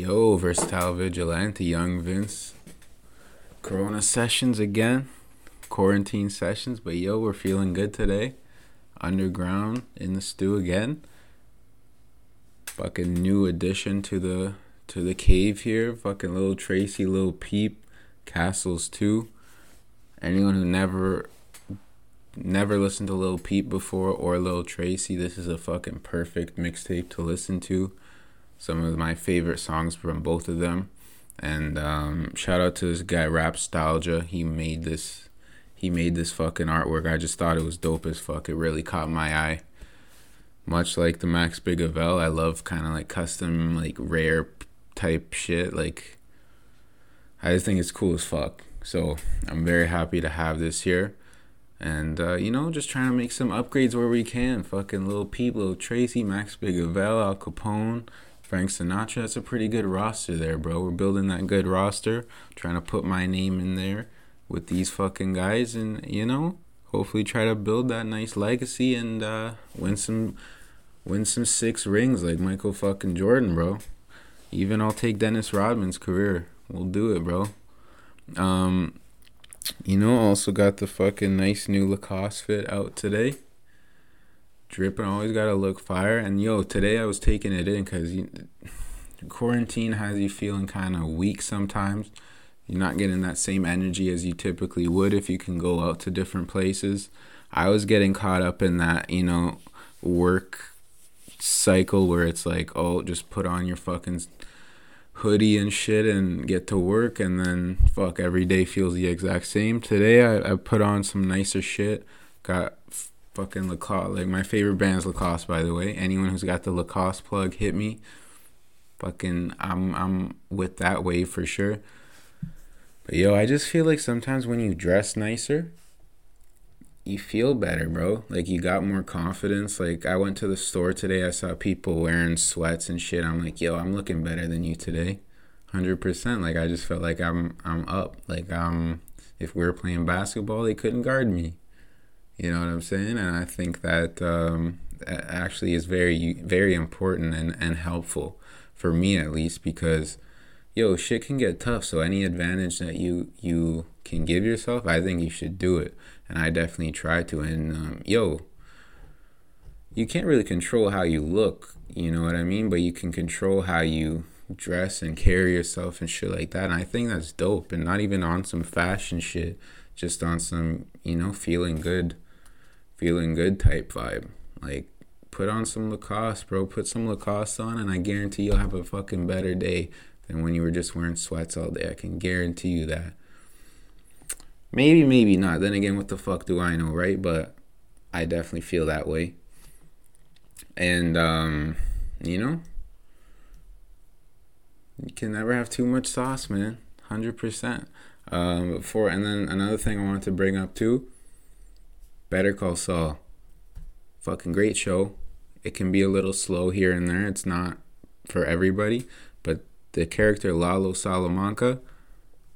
Yo, Versatile Vigilante, Young Vince. Corona sessions again. Quarantine sessions, but yo, we're feeling good today. Underground in the stew again. Fucking new addition to the to the cave here. Fucking Lil Tracy, Lil Peep, Castles II. Anyone who never never listened to Lil Peep before or Lil Tracy, this is a fucking perfect mixtape to listen to. Some of my favorite songs from both of them. And um, shout out to this guy Rapstalgia. He made this he made this fucking artwork. I just thought it was dope as fuck. It really caught my eye. Much like the Machiavelli, I love kind of like custom like rare type shit. Like I just think it's cool as fuck. So I'm very happy to have this here. And, uh, you know, just trying to make some upgrades where we can. Fucking little people, Tracy, Machiavelli, Al Capone, Frank Sinatra. That's a pretty good roster there, bro. We're building that good roster. Trying to put my name in there with these fucking guys. And, you know, hopefully try to build that nice legacy and uh, win some win some six rings like Michael fucking Jordan, bro. Even I'll take Dennis Rodman's career. We'll do it, bro. Um, you know, also got the fucking nice new Lacoste fit out today. Dripping, always gotta look fire. And yo, today I was taking it in because quarantine has you feeling kind of weak sometimes. You're not getting that same energy as you typically would if you can go out to different places. I was getting caught up in that, you know, work cycle where it's like, oh, just put on your fucking hoodie and shit and get to work and then fuck every day feels the exact same. Today I, I put on some nicer shit. Got fucking Lacoste like my favorite band's Lacoste by the way. Anyone who's got the Lacoste plug hit me. Fucking I'm I'm with that wave for sure. But yo, I just feel like sometimes when you dress nicer, you feel better, bro. Like you got more confidence. Like I went to the store today, I saw people wearing sweats and shit. I'm like, yo, I'm looking better than you today. 100%. Like I just felt like I'm I'm up. Like um if we were playing basketball, they couldn't guard me. You know what I'm saying? And I think that um actually is very very important and and helpful for me at least because yo, shit can get tough. So any advantage that you you can give yourself, I think you should do it and I definitely try to. And um, yo, you can't really control how you look, you know what I mean? But you can control how you dress and carry yourself and shit like that. And I think that's dope. And not even on some fashion shit, just on some, you know, feeling good, feeling good type vibe. Like, put on some Lacoste, bro. Put some Lacoste on, and I guarantee you'll have a fucking better day than when you were just wearing sweats all day. I can guarantee you that. Maybe, maybe not. Then again, what the fuck do I know, right? But I definitely feel that way. And, um, you know, you can never have too much sauce, man. 100%. Um, before, and then another thing I wanted to bring up too Better Call Saul. Fucking great show. It can be a little slow here and there. It's not for everybody. But the character Lalo Salamanca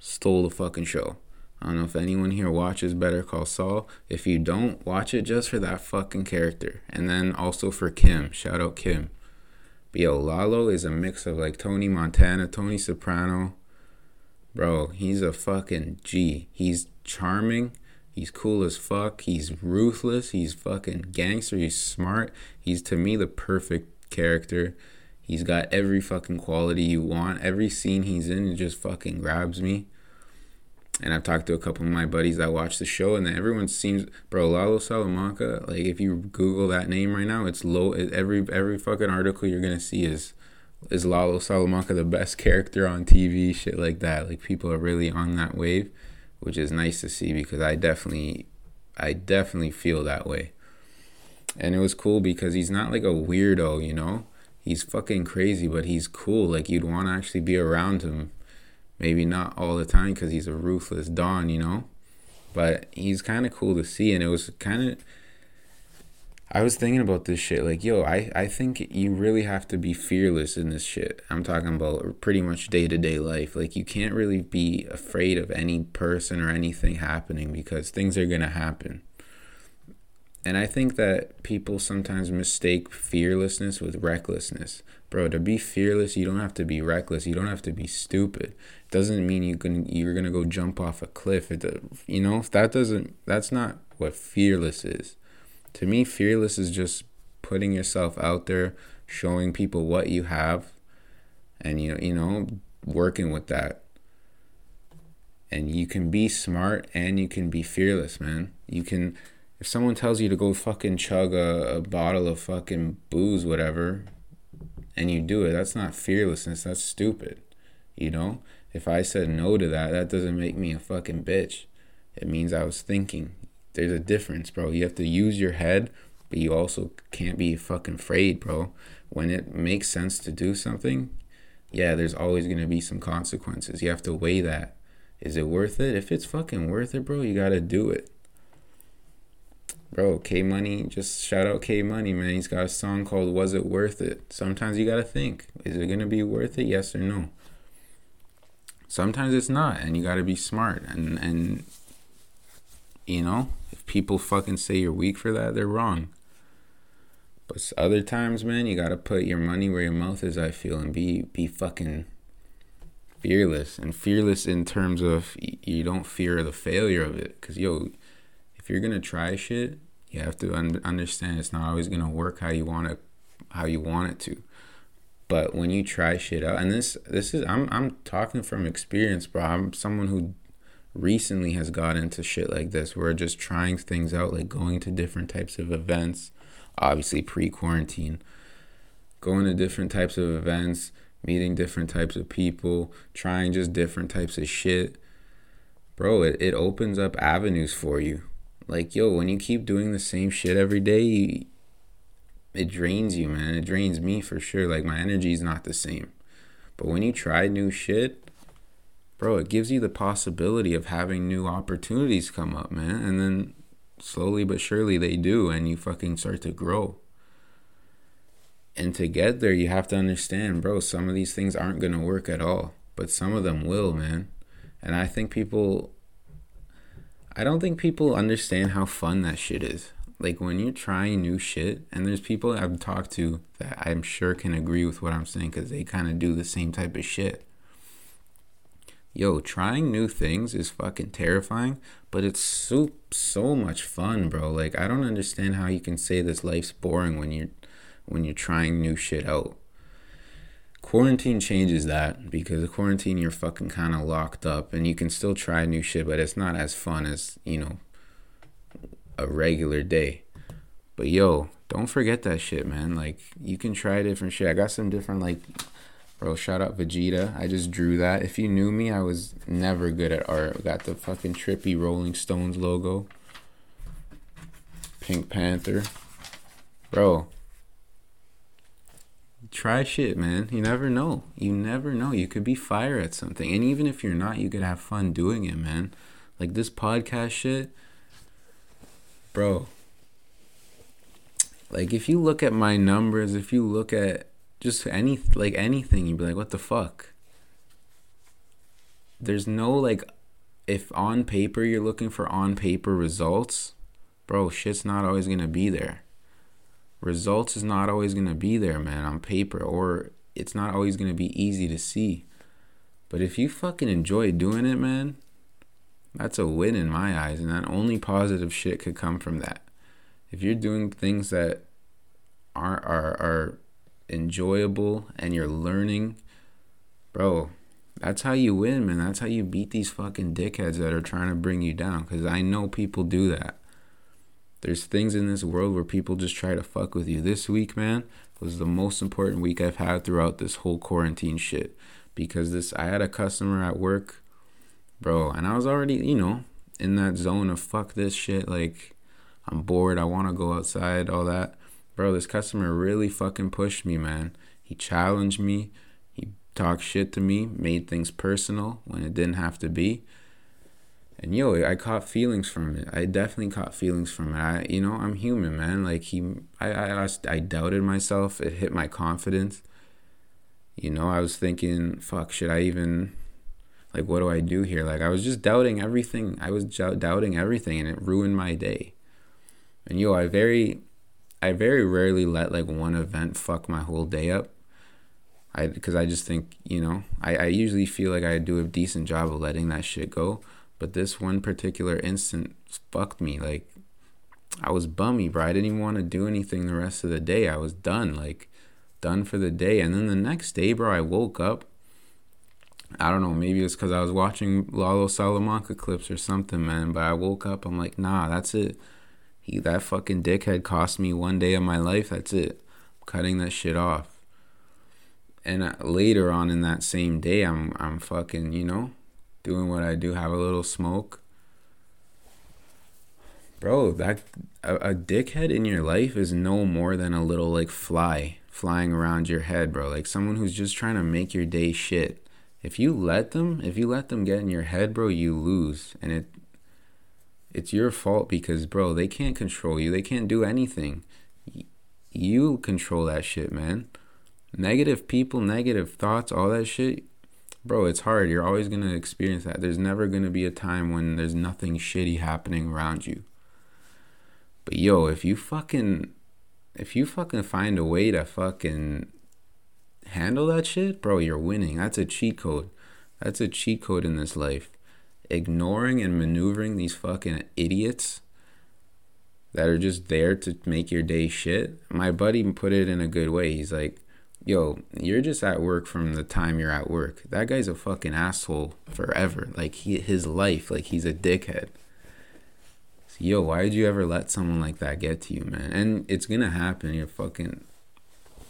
stole the fucking show. I don't know if anyone here watches Better Call Saul. If you don't, watch it just for that fucking character. And then also for Kim. Shout out Kim. But yo, Lalo is a mix of like Tony Montana, Tony Soprano. Bro, he's a fucking G. He's charming. He's cool as fuck. He's ruthless. He's fucking gangster. He's smart. He's to me the perfect character. He's got every fucking quality you want. Every scene he's in, it just fucking grabs me and I've talked to a couple of my buddies that watch the show, and everyone seems, bro, Lalo Salamanca. Like if you Google that name right now, it's low. Every every fucking article you're gonna see is is Lalo Salamanca the best character on TV, shit like that. Like people are really on that wave, which is nice to see because I definitely, I definitely feel that way. And it was cool because he's not like a weirdo, you know. He's fucking crazy, but he's cool. Like you'd want to actually be around him Maybe not all the time because he's a ruthless Don, you know? But he's kind of cool to see. And it was kind of. I was thinking about this shit. Like, yo, I, I think you really have to be fearless in this shit. I'm talking about pretty much day to day life. Like, you can't really be afraid of any person or anything happening because things are going to happen. and I think that people sometimes mistake fearlessness with recklessness. Bro, to be fearless, you don't have to be reckless. You don't have to be stupid. It doesn't mean you can you're gonna go jump off a cliff. It, you know, that doesn't. That's not what fearless is. To me, fearless is just putting yourself out there, showing people what you have, and you know, you know, working with that. And you can be smart and you can be fearless, man. You can if someone tells you to go fucking chug a, a bottle of fucking booze, whatever, and you do it, that's not fearlessness, that's stupid. You know? If I said no to that, that doesn't make me a fucking bitch. It means I was thinking. There's a difference, bro. You have to use your head, but you also can't be fucking afraid, bro. When it makes sense to do something, yeah, there's always gonna be some consequences. You have to weigh that. Is it worth it? If it's fucking worth it, bro, you gotta do it bro, K Money, just shout out K Money, man. He's got a song called Was It Worth It? Sometimes you gotta think, is it gonna be worth it? Yes or no? Sometimes it's not, and you gotta be smart. And, and you know, if people fucking say you're weak for that, they're wrong. But other times, man, you gotta put your money where your mouth is, I feel, and be, be fucking fearless. And fearless in terms of you don't fear the failure of it. Cause, yo, if you're gonna try shit, you have to un- understand it's not always gonna work how you want it, how you want it to. But when you try shit out, and this this is I'm I'm talking from experience, bro. I'm someone who recently has got into shit like this. We're just trying things out, like going to different types of events. Obviously, pre quarantine, going to different types of events, meeting different types of people, trying just different types of shit. Bro, it, it opens up avenues for you like, yo, when you keep doing the same shit every day, it drains you, man. It drains me for sure. Like, my energy is not the same. But when you try new shit, bro, it gives you the possibility of having new opportunities come up, man. And then slowly but surely they do, and you fucking start to grow. And to get there, you have to understand, bro, some of these things aren't going to work at all, but some of them will, man. And I think people I don't think people understand how fun that shit is. Like when you're trying new shit, and there's people I've talked to that I'm sure can agree with what I'm saying because they kind of do the same type of shit. Yo, trying new things is fucking terrifying, but it's so so much fun, bro. Like I don't understand how you can say this life's boring when you're when you're trying new shit out. Quarantine changes that because quarantine you're fucking kind of locked up and you can still try new shit but it's not as fun as you know a regular day. But yo don't forget that shit man. Like you can try different shit. I got some different like bro shout out vegeta i just drew that if you knew me i was never good at art got the fucking trippy rolling stones logo pink panther bro try shit, man. You never know. You never know. You could be fire at something. And even if you're not, you could have fun doing it, man. Like this podcast shit, bro. Like if you look at my numbers, if you look at just any like anything, you'd be like, what the fuck? There's no like if on paper you're looking for on paper results, bro, shit's not always gonna be there results is not always going to be there, man, on paper, or it's not always going to be easy to see. But if you fucking enjoy doing it, man, that's a win in my eyes, and that only positive shit could come from that. If you're doing things that are are are enjoyable and you're learning, bro, that's how you win, man. That's how you beat these fucking dickheads that are trying to bring you down. Cause I know people do that. There's things in this world where people just try to fuck with you. This week, man, was the most important week I've had throughout this whole quarantine shit. Because this I had a customer at work, bro, and I was already, you know, in that zone of fuck this shit, like I'm bored, I wanna go outside, all that. Bro, this customer really fucking pushed me, man. He challenged me, he talked shit to me, made things personal when it didn't have to be and yo, I caught feelings from it. I definitely caught feelings from it. I, you know, I'm human, man. Like he, I, I, I doubted myself. It hit my confidence. You know, I was thinking, fuck, should I even, like, what do I do here? Like, I was just doubting everything. I was doubting everything, and it ruined my day. And yo, I very I very rarely let like one event fuck my whole day up. I because I just think, you know, I, I usually feel like I do a decent job of letting that shit go. But this one particular instant fucked me. Like I was bummy, bro. I didn't even want to do anything the rest of the day. I was done, like done for the day. And then the next day, bro, I woke up. I don't know, maybe it's because I was watching Lalo Salamanca clips or something, man. But I woke up, I'm like, nah, that's it. He that fucking dickhead cost me one day of my life. That's it. I'm cutting that shit off. And uh, later on in that same day, I'm I'm fucking, you know, doing what I do, have a little smoke. Bro, that a, a dickhead in your life is no more than a little like fly flying around your head, bro. Like someone who's just trying to make your day shit. If you let them, if you let them get in your head, bro, you lose. And it it's your fault because bro, they can't control you. They can't do anything. You control that shit, man. Negative people, negative thoughts, all that shit. Bro, it's hard. You're always going to experience that. There's never going to be a time when there's nothing shitty happening around you. But yo, if you fucking if you fucking find a way to fucking handle that shit, bro, you're winning. That's a cheat code. That's a cheat code in this life. Ignoring and maneuvering these fucking idiots that are just there to make your day shit. My buddy put it in a good way. He's like, yo, you're just at work from the time you're at work. That guy's a fucking asshole forever. Like he his life, like he's a dickhead yo, why did you ever let someone like that get to you, man? And it's gonna happen. You're fucking,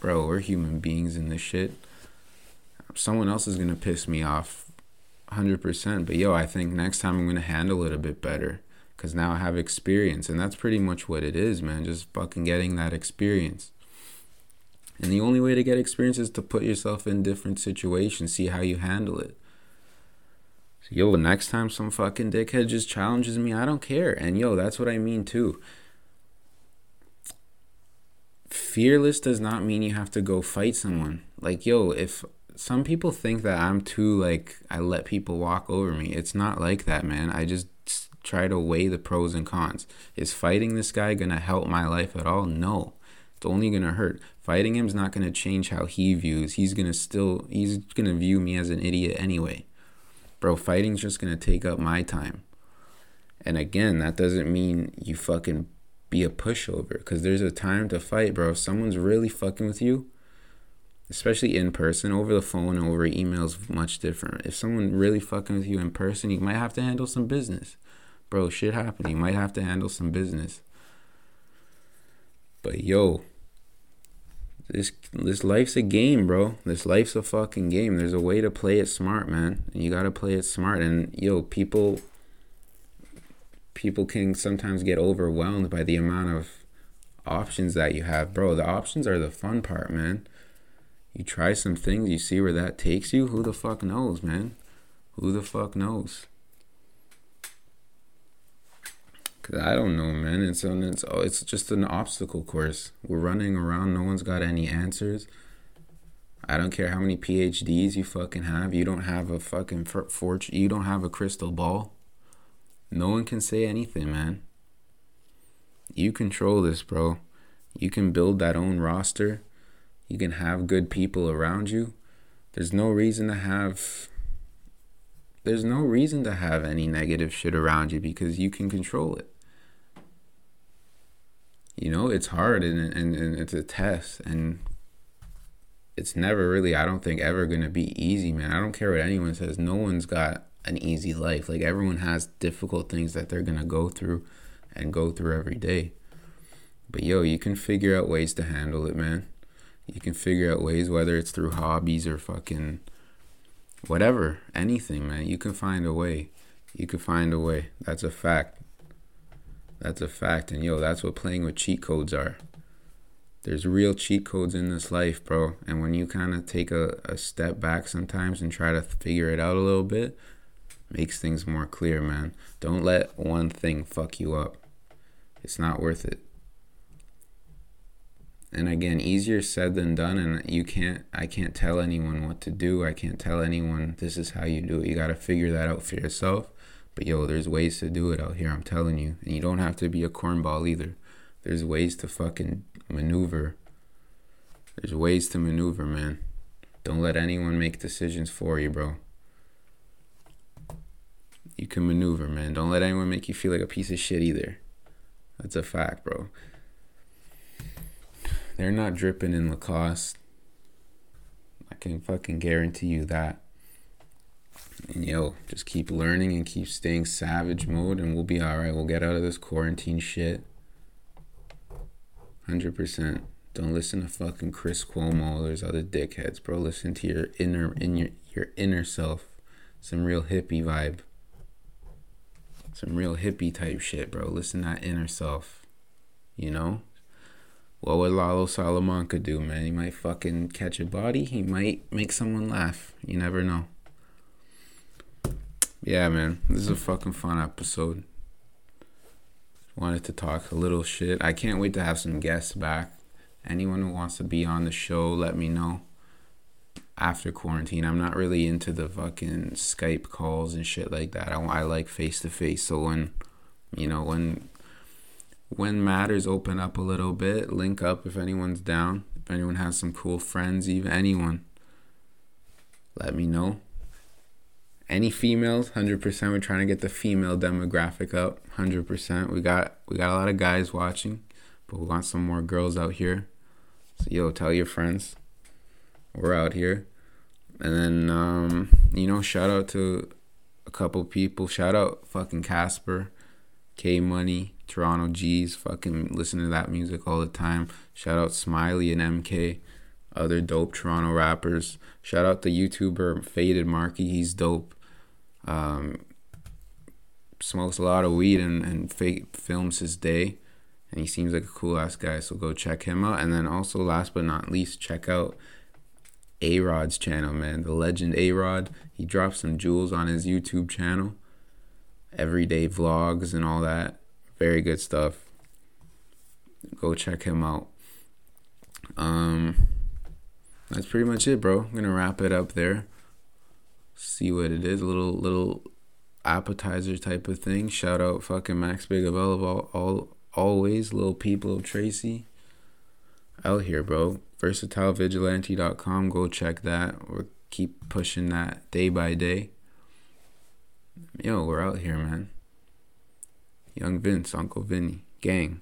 bro. We're human beings in this shit. Someone else is gonna piss me off, hundred percent. But yo, I think next time I'm gonna handle it a bit better, cause now I have experience, and that's pretty much what it is, man. Just fucking getting that experience. And the only way to get experience is to put yourself in different situations, see how you handle it So, yo, next time some fucking dickhead just challenges me, I don't care. And yo, that's what I mean too. Fearless does not mean you have to go fight someone. Like, yo, if some people think that I'm too, like, I let people walk over me, it's not like that, man. I just try to weigh the pros and cons. Is fighting this guy gonna help my life at all? No. It's only gonna hurt. Fighting him's not gonna change how he views. He's gonna still, he's gonna view me as an idiot anyway bro, fighting's just gonna take up my time. And again, that doesn't mean you fucking be a pushover because there's a time to fight, bro. If someone's really fucking with you, especially in person, over the phone over email is much different. If someone really fucking with you in person, you might have to handle some business. Bro, shit happens. You might have to handle some business. But yo, this this life's a game, bro. This life's a fucking game. There's a way to play it smart, man. And you gotta play it smart. And yo, people people can sometimes get overwhelmed by the amount of options that you have, bro. The options are the fun part, man. You try some things, you see where that takes you. Who the fuck knows, man? Who the fuck knows? Cause I don't know, man. It's on it's oh, it's just an obstacle course. We're running around. No one's got any answers. I don't care how many PhDs you fucking have. You don't have a fucking fortune. You don't have a crystal ball. No one can say anything, man. You control this, bro. You can build that own roster. You can have good people around you. There's no reason to have there's no reason to have any negative shit around you because you can control it. You know it's hard and, and, and it's a test and it's never really i don't think ever gonna be easy man. I don't care what anyone says. No one's got an easy life. Like everyone has difficult things that they're gonna go through and go through every day. But yo you can figure out ways to handle it man you can figure out ways whether it's through hobbies or fucking whatever anything man you can find a way you can find a way that's a fact that's a fact. And yo, that's what playing with cheat codes are. There's real cheat codes in this life, bro. And when you kind of take a, a step back sometimes and try to figure it out a little bit, makes things more clear, man. Don't let one thing fuck you up. It's not worth it. And again, easier said than done. And you can't, I can't tell anyone what to do. I can't tell anyone this is how you do it. You got to figure that out for yourself. But yo, there's ways to do it out here, I'm telling you. And you don't have to be a cornball either. There's ways to fucking maneuver. There's ways to maneuver, man. Don't let anyone make decisions for you, bro. You can maneuver, man. Don't let anyone make you feel like a piece of shit either. That's a fact, bro. They're not dripping in Lacoste. I can fucking guarantee you that. And yo, just keep learning and keep staying savage mode, and we'll be alright. We'll get out of this quarantine shit. 100%. Don't listen to fucking Chris Cuomo those other dickheads, bro. Listen to your inner in your your inner self. Some real hippie vibe. Some real hippie type shit, bro. Listen to that inner self. You know? What would Lalo Salamanca do, man? He might fucking catch a body. He might make someone laugh. You never know. Yeah, man. This is a fucking fun episode. Wanted to talk a little shit. I can't wait to have some guests back. Anyone who wants to be on the show, let me know. After quarantine, I'm not really into the fucking Skype calls and shit like that. I, I like face to face. So when, you know, when when matters open up a little bit, link up if anyone's down. If anyone has some cool friends, even anyone, let me know. Any females, hundred percent. We're trying to get the female demographic up, hundred percent. We got we got a lot of guys watching, but we want some more girls out here. So yo, tell your friends, we're out here. And then um, you know, shout out to a couple people. Shout out fucking Casper, K Money, Toronto G's. Fucking listen to that music all the time. Shout out Smiley and MK, other dope Toronto rappers. Shout out the YouTuber Faded Marky. He's dope. Um, smokes a lot of weed and, and fake films his day. And he seems like a cool ass guy. So go check him out. And then also, last but not least, check out A Rod's channel, man. The legend A Rod. He drops some jewels on his YouTube channel. Everyday vlogs and all that. Very good stuff. Go check him out. Um, that's pretty much it, bro. I'm gonna wrap it up there see what it is. A little little appetizer type of thing. Shout out fucking Machiavelli of all, all always little people of Tracy. Out here, bro. VersatileVigilante.com. Go check that. We'll keep pushing that day by day. Yo, we're out here, man. Young Vince, Uncle Vinny, gang.